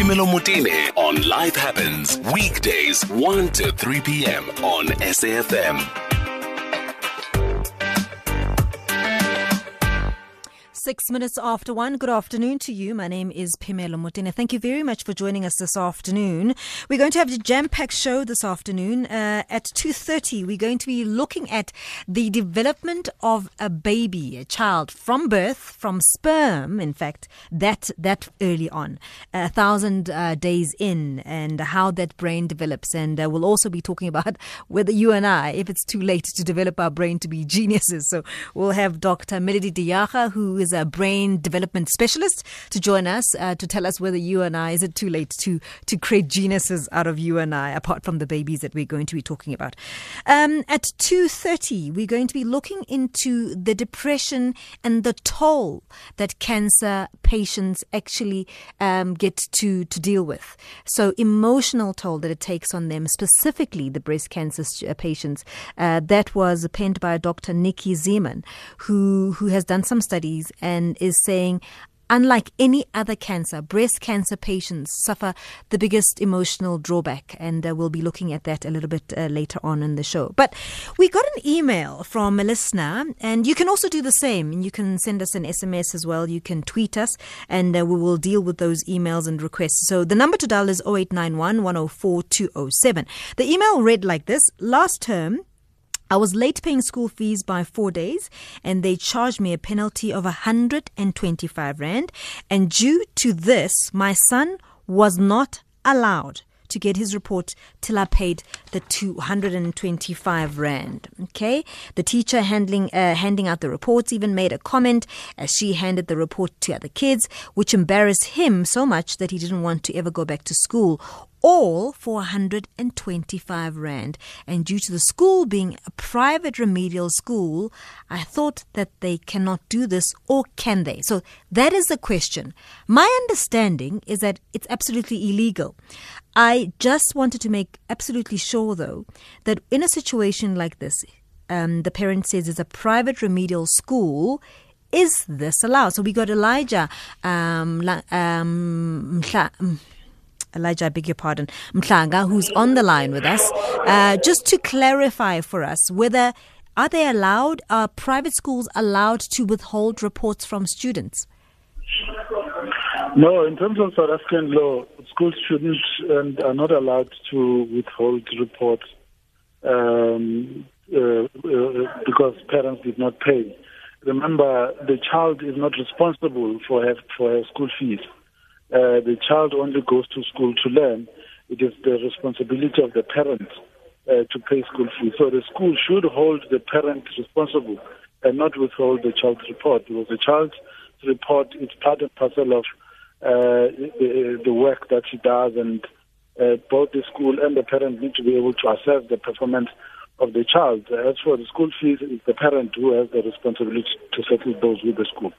Phemelo Motene on Life Happens, weekdays 1 to 3 p.m. on SAFM. Six minutes after one. Good afternoon to you. My name is Phemelo Motene. Thank you very much for joining us this afternoon. We're going to have a jam-packed show this afternoon. Uh, at 2.30, we're going to be looking at the development of a baby, a child from birth, from sperm, in fact, that, that early on, a thousand uh, days in, and how that brain develops. And uh, we'll also be talking about whether you and I, if it's too late to develop our brain to be geniuses. So we'll have Dr. Melody Diaga, who is is a brain development specialist, to join us uh, to tell us whether you and I, is it too late to, to create geniuses out of you and I, apart from the babies that we're going to be talking about. Um, at 2.30, we're going to be looking into the depression and the toll that cancer patients actually um, get to, to deal with. So emotional toll that it takes on them, specifically the breast cancer uh, patients. Uh, that was penned by Dr. Nikki Zeman, who, who has done some studies and is saying unlike any other cancer, breast cancer patients suffer the biggest emotional drawback. And uh, we'll be looking at that a little bit uh, later on in the show. But we got an email from a listener, and you can also do the same. You can send us an SMS as well. You can tweet us, and uh, we will deal with those emails and requests. So the number to dial is 0891 104 207. The email read like this Last term, I was late paying school fees by four days and they charged me a penalty of 125 Rand. And due to this, my son was not allowed to get his report till I paid the 225 rand. Okay, the teacher handling uh, handing out the reports even made a comment as she handed the report to other kids, which embarrassed him so much that he didn't want to ever go back to school all for 125 Rand. And due to the school being a private remedial school, I thought that they cannot do this, or can they? So that is the question. My understanding is that it's absolutely illegal. I just wanted to make absolutely sure, though, that in a situation like this, um, the parent says it's a private remedial school. Is this allowed? So we got Elijah. Um, um, Elijah, I beg your pardon, Mhlanga, who's on the line with us, uh, just to clarify for us whether are they allowed, are private schools allowed to withhold reports from students? No, in terms of South African law, schools shouldn't and are not allowed to withhold reports um, uh, uh, because parents did not pay. Remember, the child is not responsible for her, for her school fees. Uh, the child only goes to school to learn. It is the responsibility of the parent uh, to pay school fees. So the school should hold the parent responsible and not withhold the child's report because the child's report is part and parcel of uh, the, the work that he does and uh, both the school and the parent need to be able to assess the performance of the child. As for the school fees, it's the parent who has the responsibility to settle those with the school.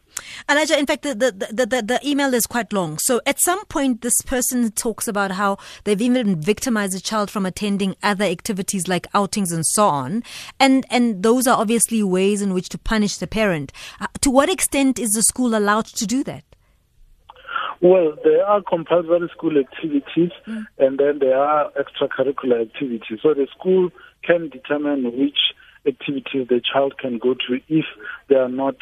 Elijah, in fact, the, the, the, the, email is quite long. So at some point, this person talks about how they've even victimized a child from attending other activities like outings and so on. And, and those are obviously ways in which to punish the parent. Uh, to what extent is the school allowed to do that? Well, there are compulsory school activities mm. and then there are extracurricular activities. So the school can determine which activities the child can go to if they are not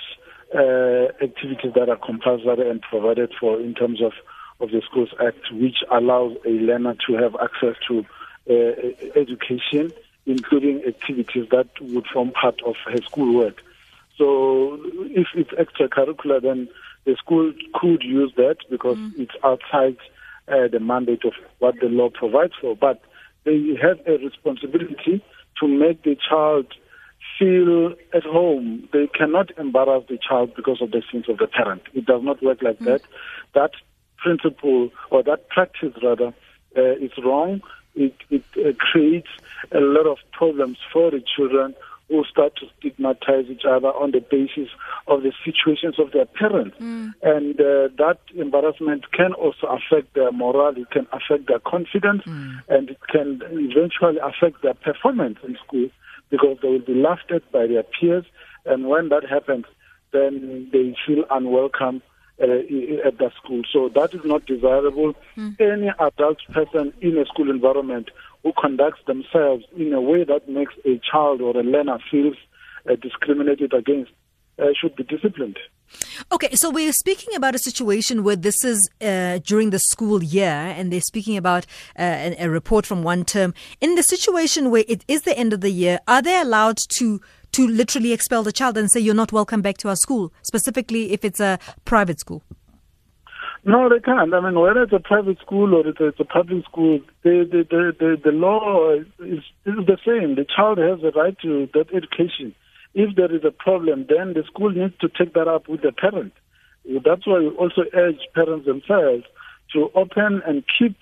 uh, activities that are compulsory and provided for in terms of, of the Schools Act, which allows a learner to have access to uh, education, including activities that would form part of her schoolwork. So if it's extracurricular, then the school could use that because mm. it's outside uh, the mandate of what the law provides for. But they have a responsibility to make the child feel at home. They cannot embarrass the child because of the sins of the parent. It does not work like mm. that. That principle or that practice rather uh, is wrong. It, it uh, creates a lot of problems for the children who start to stigmatize each other on the basis of the situations of their parents. Mm. And uh, that embarrassment can also affect their morale, it can affect their confidence, mm. and it can eventually affect their performance in school because they will be laughed at by their peers. And when that happens, then they feel unwelcome uh, at the school. So that is not desirable. Mm. Any adult person in a school environment who conducts themselves in a way that makes a child or a learner feels uh, discriminated against uh, should be disciplined. Okay, so we're speaking about a situation where this is uh, during the school year, and they're speaking about uh, a, a, report from one term. In the situation where it is the end of the year, are they allowed to to literally expel the child and say you're not welcome back to our school, specifically if it's a private school? No, they can't. I mean, whether it's a private school or it's a, it's a public school, the, the, the, the, the law is, is the same. The child has the right to that education. If there is a problem, then the school needs to take that up with the parent. That's why we also urge parents themselves to open and keep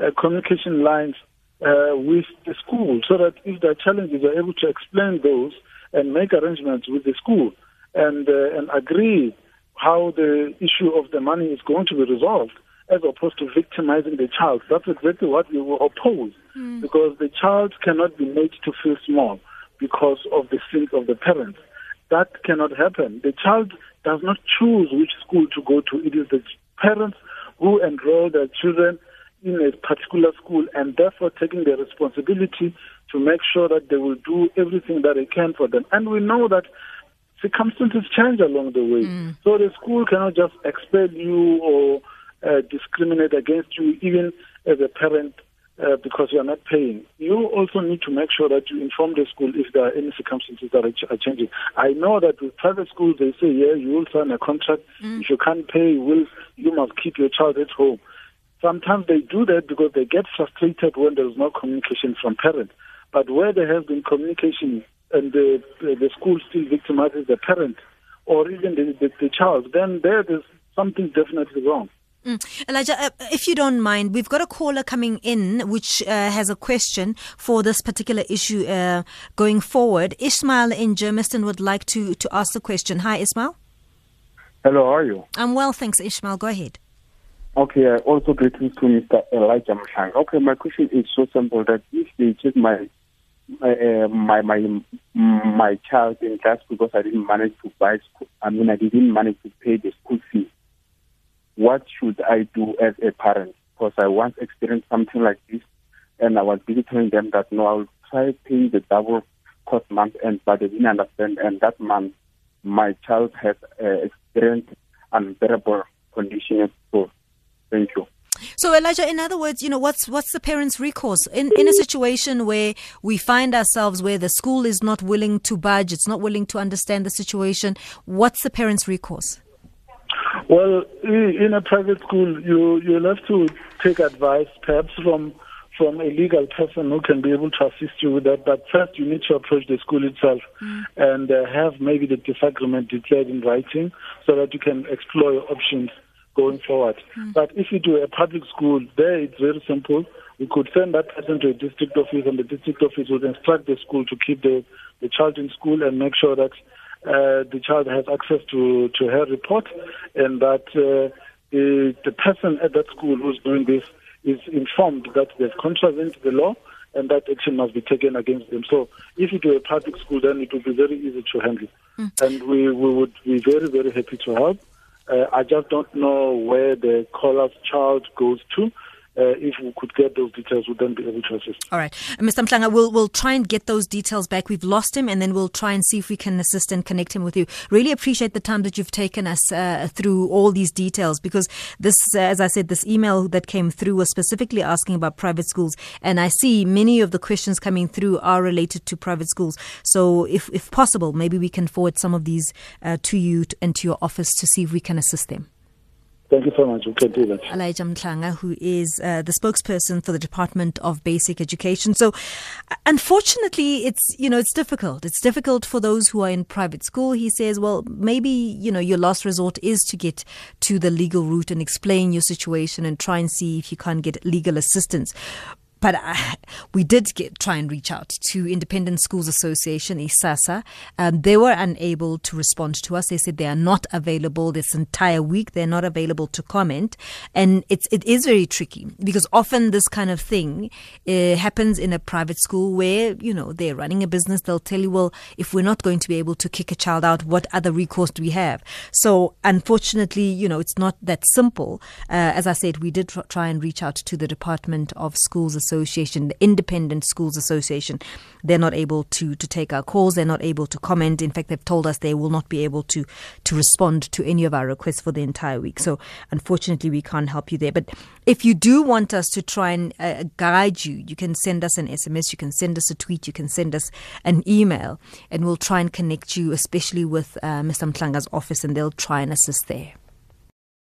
uh, communication lines uh, with the school so that if there are challenges, they're able to explain those and make arrangements with the school and, uh, and agree how the issue of the money is going to be resolved as opposed to victimizing the child. That's exactly what we will oppose mm. because the child cannot be made to feel small because of the sins of the parents. That cannot happen. The child does not choose which school to go to. It is the parents who enroll their children in a particular school and therefore taking the responsibility to make sure that they will do everything that they can for them. And we know that circumstances change along the way. Mm. So the school cannot just expel you or uh, discriminate against you, even as a parent uh, because you are not paying. You also need to make sure that you inform the school if there are any circumstances that are, ch- are changing. I know that with private schools, they say, yeah, you will sign a contract. Mm. If you can't pay, you, will, you must keep your child at home. Sometimes they do that because they get frustrated when there is no communication from parents. But where there has been communication and the, the school still victimizes the parent or even the, the, the child, then there is something definitely wrong. Mm. Elijah, uh, if you don't mind, we've got a caller coming in which uh, has a question for this particular issue uh, going forward. Ismail in Germiston would like to, to ask the question. Hi, Ismail. Hello, how are you? I'm well, thanks, Ishmael. Go ahead. Okay, uh, also greetings to Mr. Elijah Mshang. Okay, my question is so simple that if they take my uh, my my my child in class because I didn't manage to buy school, I mean I didn't manage to pay the school fee what should I do as a parent? Because I once experienced something like this, and I was busy telling them that no, I will try paying the double cost month and but they didn't understand. And that month, my child has uh, experienced unbearable conditions. So, thank you. So Elijah, in other words, you know, what's what's the parents' recourse in in a situation where we find ourselves where the school is not willing to budge, it's not willing to understand the situation. What's the parents' recourse? Well, in a private school, you you'll have to take advice, perhaps from from a legal person who can be able to assist you with that. But first, you need to approach the school itself mm. and uh, have maybe the disagreement declared in writing, so that you can explore your options going forward. Mm. But if you do a public school, there it's very simple. We could send that person to a district office, and the district office would instruct the school to keep the the child in school and make sure that uh, the child has access to, to her report and that uh, the, the person at that school who's doing this is informed that they've contravened the law and that action must be taken against them. So if you do a public school, then it will be very easy to handle. Mm. And we, we would be very, very happy to help. Uh, I just don't know where the caller's child goes to uh, if we could get those details, we'd then be able to assist. All right. Mr. Mhlanga, we'll, we'll try and get those details back. We've lost him, and then we'll try and see if we can assist and connect him with you. Really appreciate the time that you've taken us uh, through all these details because this, uh, as I said, this email that came through was specifically asking about private schools, and I see many of the questions coming through are related to private schools. So, if, if possible, maybe we can forward some of these uh, to you and to your office to see if we can assist them. Thank you so much. We can do that. Elijah Mhlanga, who is uh, the spokesperson for the Department of Basic Education. So, unfortunately, it's you know it's difficult. It's difficult for those who are in private school. He says, well, maybe you know your last resort is to get to the legal route and explain your situation and try and see if you can't get legal assistance. But uh, we did get, try and reach out to Independent Schools Association, ISASA. Um, they were unable to respond to us. They said they are not available this entire week. They're not available to comment, and it's it is very tricky because often this kind of thing uh, happens in a private school where you know they're running a business. They'll tell you, well, if we're not going to be able to kick a child out, what other recourse do we have? So unfortunately, you know, it's not that simple. Uh, as I said, we did try and reach out to the Department of Schools Association, the Independent Schools Association. They're not able to to take our calls. They're not able to comment. In fact, they've told us they will not be able to to respond to any of our requests for the entire week. So unfortunately, we can't help you there. But if you do want us to try and uh, guide you, you can send us an SMS. You can send us a tweet. You can send us an email, and we'll try and connect you, especially with uh, Mr. Mhlanga's office, and they'll try and assist there.